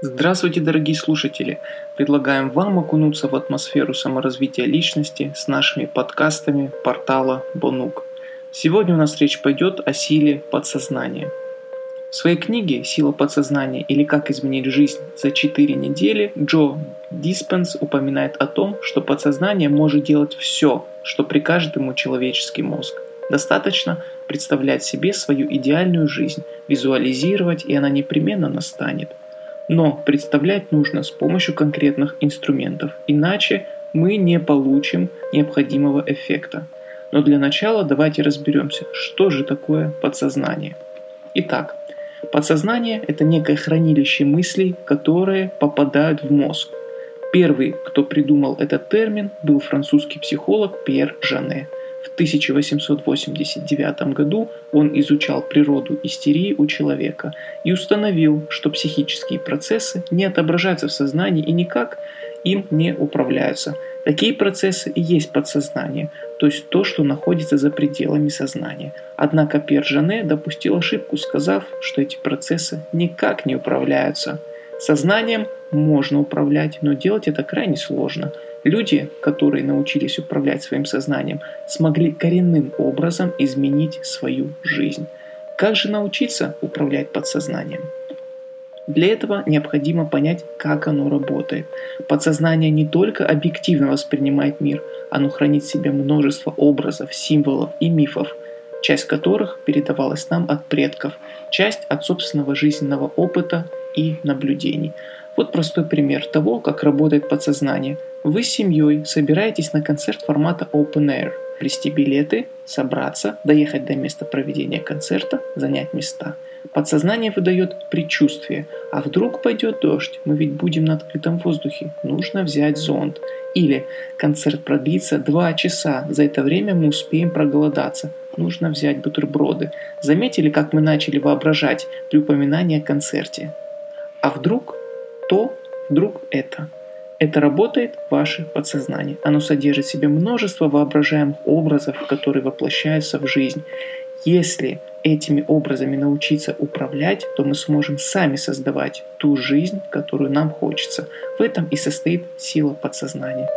Здравствуйте, дорогие слушатели! Предлагаем вам окунуться в атмосферу саморазвития личности с нашими подкастами портала Бонук. Сегодня у нас речь пойдет о силе подсознания. В своей книге «Сила подсознания» или «Как изменить жизнь за 4 недели» Джо Диспенс упоминает о том, что подсознание может делать все, что прикажет ему человеческий мозг. Достаточно представлять себе свою идеальную жизнь, визуализировать, и она непременно настанет – но представлять нужно с помощью конкретных инструментов, иначе мы не получим необходимого эффекта. Но для начала давайте разберемся, что же такое подсознание. Итак, подсознание – это некое хранилище мыслей, которые попадают в мозг. Первый, кто придумал этот термин, был французский психолог Пьер Жане – в 1889 году он изучал природу истерии у человека и установил, что психические процессы не отображаются в сознании и никак им не управляются. Такие процессы и есть подсознание, то есть то, что находится за пределами сознания. Однако Пьер Жане допустил ошибку, сказав, что эти процессы никак не управляются. Сознанием можно управлять, но делать это крайне сложно – Люди, которые научились управлять своим сознанием, смогли коренным образом изменить свою жизнь. Как же научиться управлять подсознанием? Для этого необходимо понять, как оно работает. Подсознание не только объективно воспринимает мир, оно хранит в себе множество образов, символов и мифов, часть которых передавалась нам от предков, часть от собственного жизненного опыта и наблюдений. Вот простой пример того, как работает подсознание – вы с семьей собираетесь на концерт формата Open Air. Приобрести билеты, собраться, доехать до места проведения концерта, занять места. Подсознание выдает предчувствие. А вдруг пойдет дождь? Мы ведь будем на открытом воздухе. Нужно взять зонт. Или концерт продлится два часа. За это время мы успеем проголодаться. Нужно взять бутерброды. Заметили, как мы начали воображать при упоминании о концерте? А вдруг то, вдруг это – это работает ваше подсознание. Оно содержит в себе множество воображаемых образов, которые воплощаются в жизнь. Если этими образами научиться управлять, то мы сможем сами создавать ту жизнь, которую нам хочется. В этом и состоит сила подсознания.